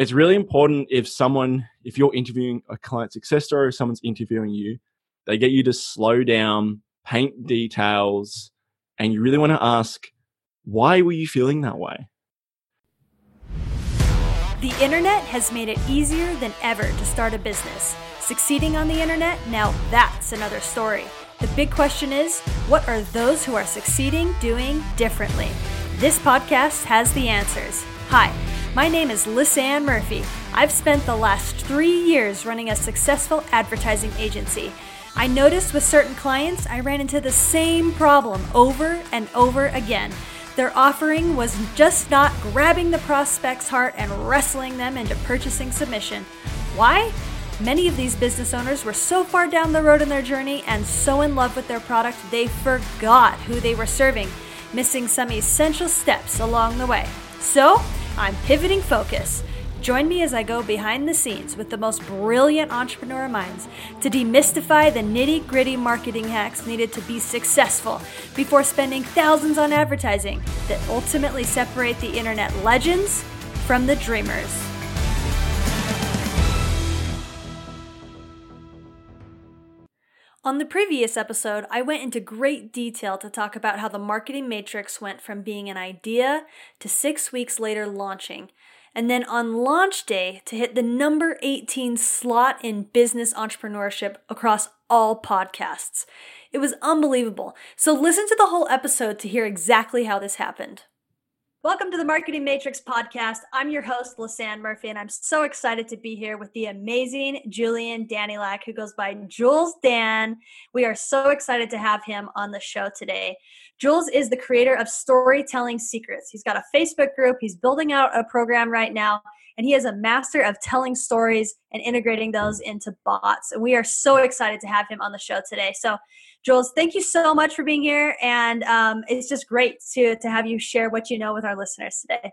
it's really important if someone, if you're interviewing a client success story, if someone's interviewing you, they get you to slow down, paint details, and you really want to ask, why were you feeling that way? The internet has made it easier than ever to start a business. Succeeding on the internet, now that's another story. The big question is what are those who are succeeding doing differently? This podcast has the answers. Hi, my name is Lisanne Murphy. I've spent the last three years running a successful advertising agency. I noticed with certain clients, I ran into the same problem over and over again. Their offering was just not grabbing the prospect's heart and wrestling them into purchasing submission. Why? Many of these business owners were so far down the road in their journey and so in love with their product, they forgot who they were serving, missing some essential steps along the way. So, I'm pivoting focus. Join me as I go behind the scenes with the most brilliant entrepreneur minds to demystify the nitty gritty marketing hacks needed to be successful before spending thousands on advertising that ultimately separate the internet legends from the dreamers. On the previous episode, I went into great detail to talk about how the marketing matrix went from being an idea to six weeks later launching and then on launch day to hit the number 18 slot in business entrepreneurship across all podcasts. It was unbelievable. So listen to the whole episode to hear exactly how this happened. Welcome to the Marketing Matrix podcast. I'm your host, Lisanne Murphy, and I'm so excited to be here with the amazing Julian Danylak, who goes by Jules Dan. We are so excited to have him on the show today. Jules is the creator of Storytelling Secrets. He's got a Facebook group, he's building out a program right now, and he is a master of telling stories and integrating those into bots. And we are so excited to have him on the show today. So, Jules, thank you so much for being here, and um, it's just great to to have you share what you know with our listeners today.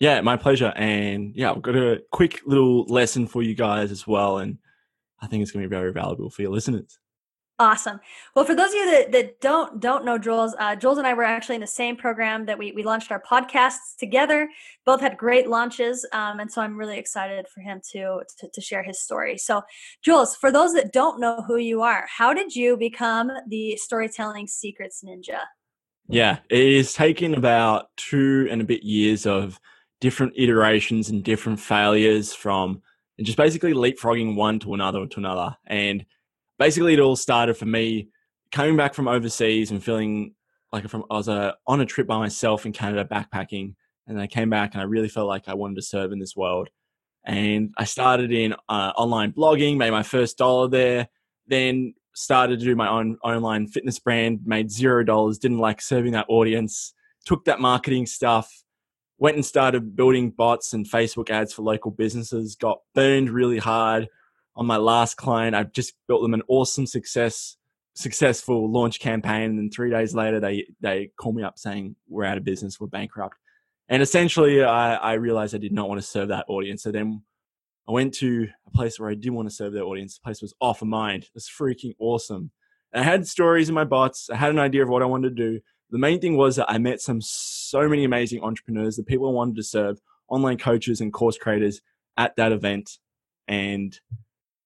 Yeah, my pleasure. And yeah, I've got a quick little lesson for you guys as well, and I think it's going to be very valuable for your listeners. Awesome. Well, for those of you that, that don't don't know Jules, uh, Jules and I were actually in the same program that we we launched our podcasts together. Both had great launches, um, and so I'm really excited for him to, to to share his story. So, Jules, for those that don't know who you are, how did you become the storytelling secrets ninja? Yeah, it is taken about two and a bit years of different iterations and different failures from and just basically leapfrogging one to another to another and basically it all started for me coming back from overseas and feeling like from I was uh, on a trip by myself in Canada backpacking, and I came back and I really felt like I wanted to serve in this world. And I started in uh, online blogging, made my first dollar there, then started to do my own online fitness brand, made zero dollars, didn't like serving that audience, took that marketing stuff, went and started building bots and Facebook ads for local businesses, got burned really hard, on my last client. I've just built them an awesome success successful launch campaign and then three days later they they call me up saying we're out of business. We're bankrupt. And essentially i i realized i did not want to serve that audience. So then i went to a place where i did want to serve their audience. The place was Offermind it was freaking awesome. And i had stories in my bots. I had an idea of what i wanted to do. The main thing was that i met some so many amazing entrepreneurs the people i wanted to serve online coaches and course creators at that event. And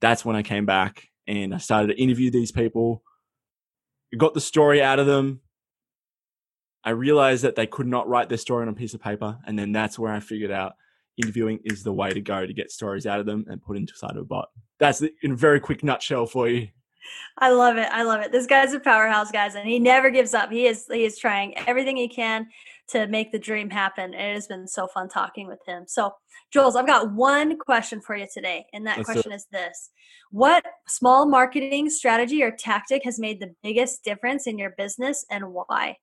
that's when I came back and I started to interview these people, got the story out of them. I realized that they could not write their story on a piece of paper. And then that's where I figured out interviewing is the way to go to get stories out of them and put inside of a bot. That's in a very quick nutshell for you. I love it. I love it. This guy's a powerhouse, guys, and he never gives up. He is he is trying everything he can to make the dream happen. And it has been so fun talking with him. So, Jules, I've got one question for you today. And that Let's question is this What small marketing strategy or tactic has made the biggest difference in your business and why?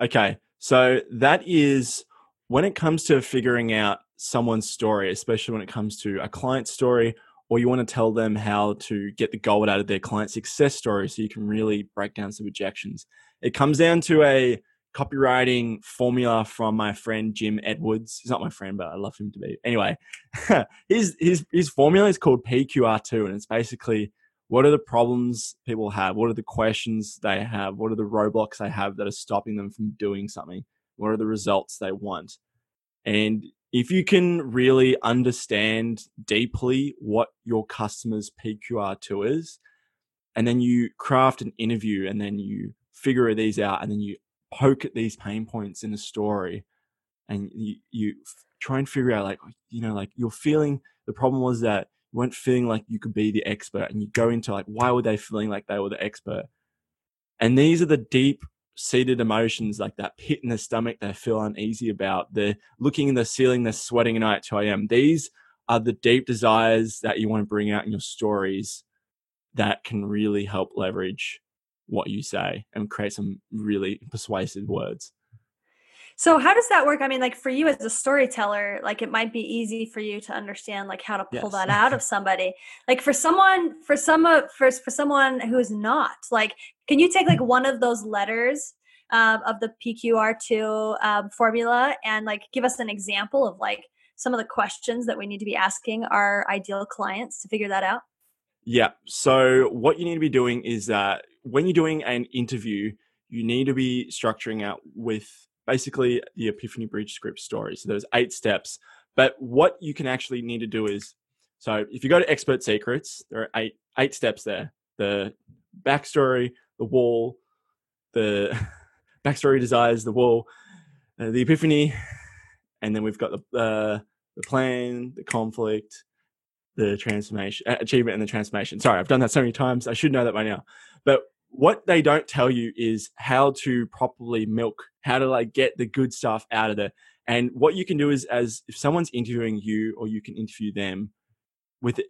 Okay. So, that is when it comes to figuring out someone's story, especially when it comes to a client story, or you want to tell them how to get the gold out of their client success story so you can really break down some objections. It comes down to a copywriting formula from my friend Jim Edwards. He's not my friend, but I love him to be. Anyway, his his his formula is called PQR2, and it's basically what are the problems people have, what are the questions they have, what are the roadblocks they have that are stopping them from doing something, what are the results they want, and if you can really understand deeply what your customer's PQR2 is, and then you craft an interview and then you figure these out and then you poke at these pain points in the story and you, you try and figure out like, oh, you know, like you're feeling the problem was that you weren't feeling like you could be the expert and you go into like, why were they feeling like they were the expert? And these are the deep seated emotions like that pit in the stomach they feel uneasy about. They're looking in the ceiling, they're sweating at night at 2 a.m. These are the deep desires that you want to bring out in your stories that can really help leverage what you say and create some really persuasive words. So how does that work? I mean, like for you as a storyteller, like it might be easy for you to understand like how to pull yes. that out of somebody. Like for someone, for some of for for someone who is not, like, can you take like one of those letters um, of the PQR2 um, formula and like give us an example of like some of the questions that we need to be asking our ideal clients to figure that out? Yeah. So what you need to be doing is that when you're doing an interview, you need to be structuring out with basically the Epiphany Bridge script story. So there's eight steps. But what you can actually need to do is so if you go to Expert Secrets, there are eight eight steps there. The backstory, the wall, the backstory desires, the wall, uh, the epiphany, and then we've got the uh, the plan, the conflict, the transformation, uh, achievement, and the transformation. Sorry, I've done that so many times. I should know that by now. But what they don't tell you is how to properly milk, how to like get the good stuff out of it. And what you can do is, as if someone's interviewing you, or you can interview them with it,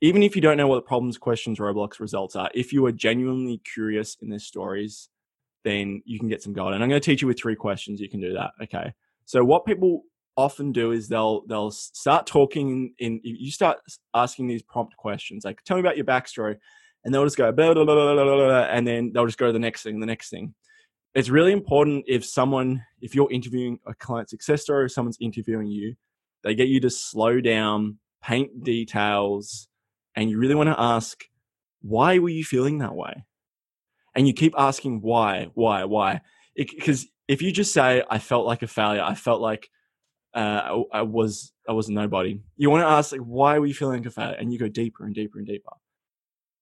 even if you don't know what the problems, questions, roadblocks results are, if you are genuinely curious in their stories, then you can get some gold. And I'm going to teach you with three questions. You can do that. Okay. So what people often do is they'll they'll start talking in, you start asking these prompt questions like tell me about your backstory and they'll just go blah, blah, blah, and then they'll just go to the next thing, the next thing. It's really important if someone, if you're interviewing a client success story, or someone's interviewing you, they get you to slow down, paint details, and you really want to ask, why were you feeling that way? And you keep asking why, why, why? Because if you just say, I felt like a failure, I felt like uh, I, was I was nobody. You want to ask like, why were you feeling failure? And you go deeper and deeper and deeper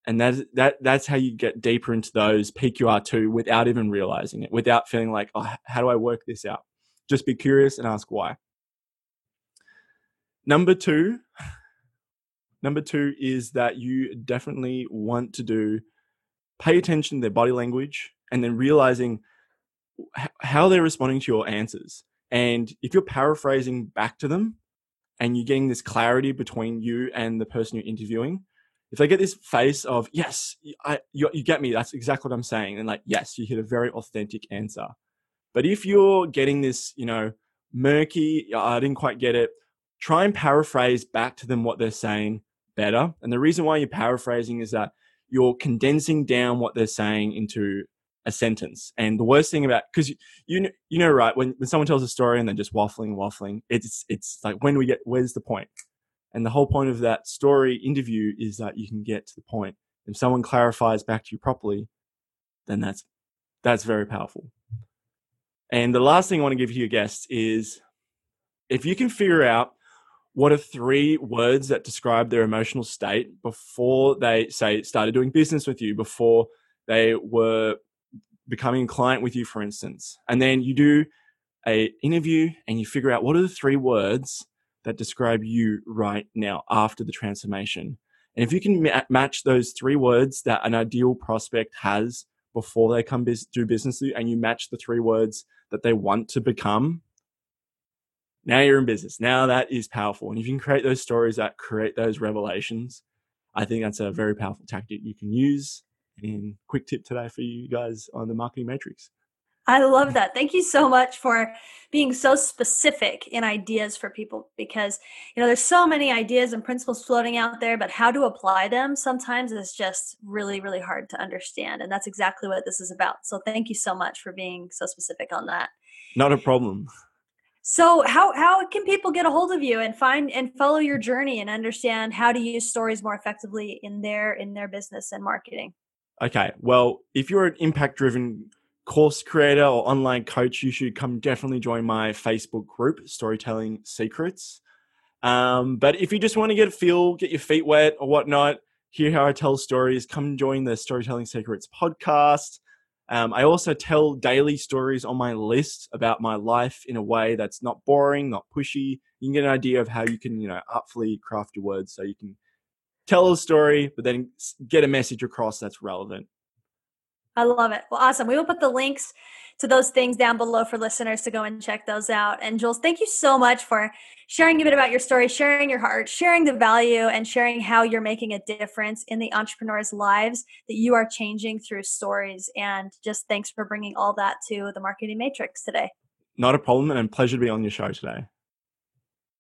and that that that's how you get deeper into those PQR2 without even realizing it, without feeling like, oh, how do I work this out? Just be curious and ask why. Number two, number two is that you definitely want to do pay attention to their body language and then realizing how they're responding to your answers. And if you're paraphrasing back to them and you're getting this clarity between you and the person you're interviewing, if they get this face of yes, I, you, you get me, that's exactly what I'm saying, and like yes, you hit a very authentic answer. But if you're getting this, you know, murky, I didn't quite get it, try and paraphrase back to them what they're saying better. And the reason why you're paraphrasing is that you're condensing down what they're saying into a sentence. And the worst thing about because you, you you know right when, when someone tells a story and they're just waffling waffling, it's it's like when do we get where's the point? And the whole point of that story interview is that you can get to the point. If someone clarifies back to you properly, then that's that's very powerful. And the last thing I want to give you guests is if you can figure out what are three words that describe their emotional state before they say started doing business with you, before they were becoming a client with you, for instance, and then you do a interview and you figure out what are the three words that describe you right now after the transformation. And if you can ma- match those three words that an ideal prospect has before they come bis- do business with you, and you match the three words that they want to become, now you're in business. Now that is powerful. And if you can create those stories that create those revelations, I think that's a very powerful tactic you can use. And quick tip today for you guys on the marketing matrix. I love that. Thank you so much for being so specific in ideas for people because you know there's so many ideas and principles floating out there but how to apply them sometimes is just really really hard to understand and that's exactly what this is about. So thank you so much for being so specific on that. Not a problem. So how how can people get a hold of you and find and follow your journey and understand how to use stories more effectively in their in their business and marketing? Okay. Well, if you're an impact driven course creator or online coach, you should come definitely join my Facebook group, Storytelling Secrets. Um, but if you just want to get a feel, get your feet wet or whatnot, hear how I tell stories, come join the Storytelling Secrets podcast. Um, I also tell daily stories on my list about my life in a way that's not boring, not pushy. You can get an idea of how you can, you know, artfully craft your words so you can tell a story, but then get a message across that's relevant. I love it. Well, awesome. We will put the links to those things down below for listeners to go and check those out. And Jules, thank you so much for sharing a bit about your story, sharing your heart, sharing the value, and sharing how you're making a difference in the entrepreneurs' lives that you are changing through stories. And just thanks for bringing all that to the Marketing Matrix today. Not a problem, and a pleasure to be on your show today.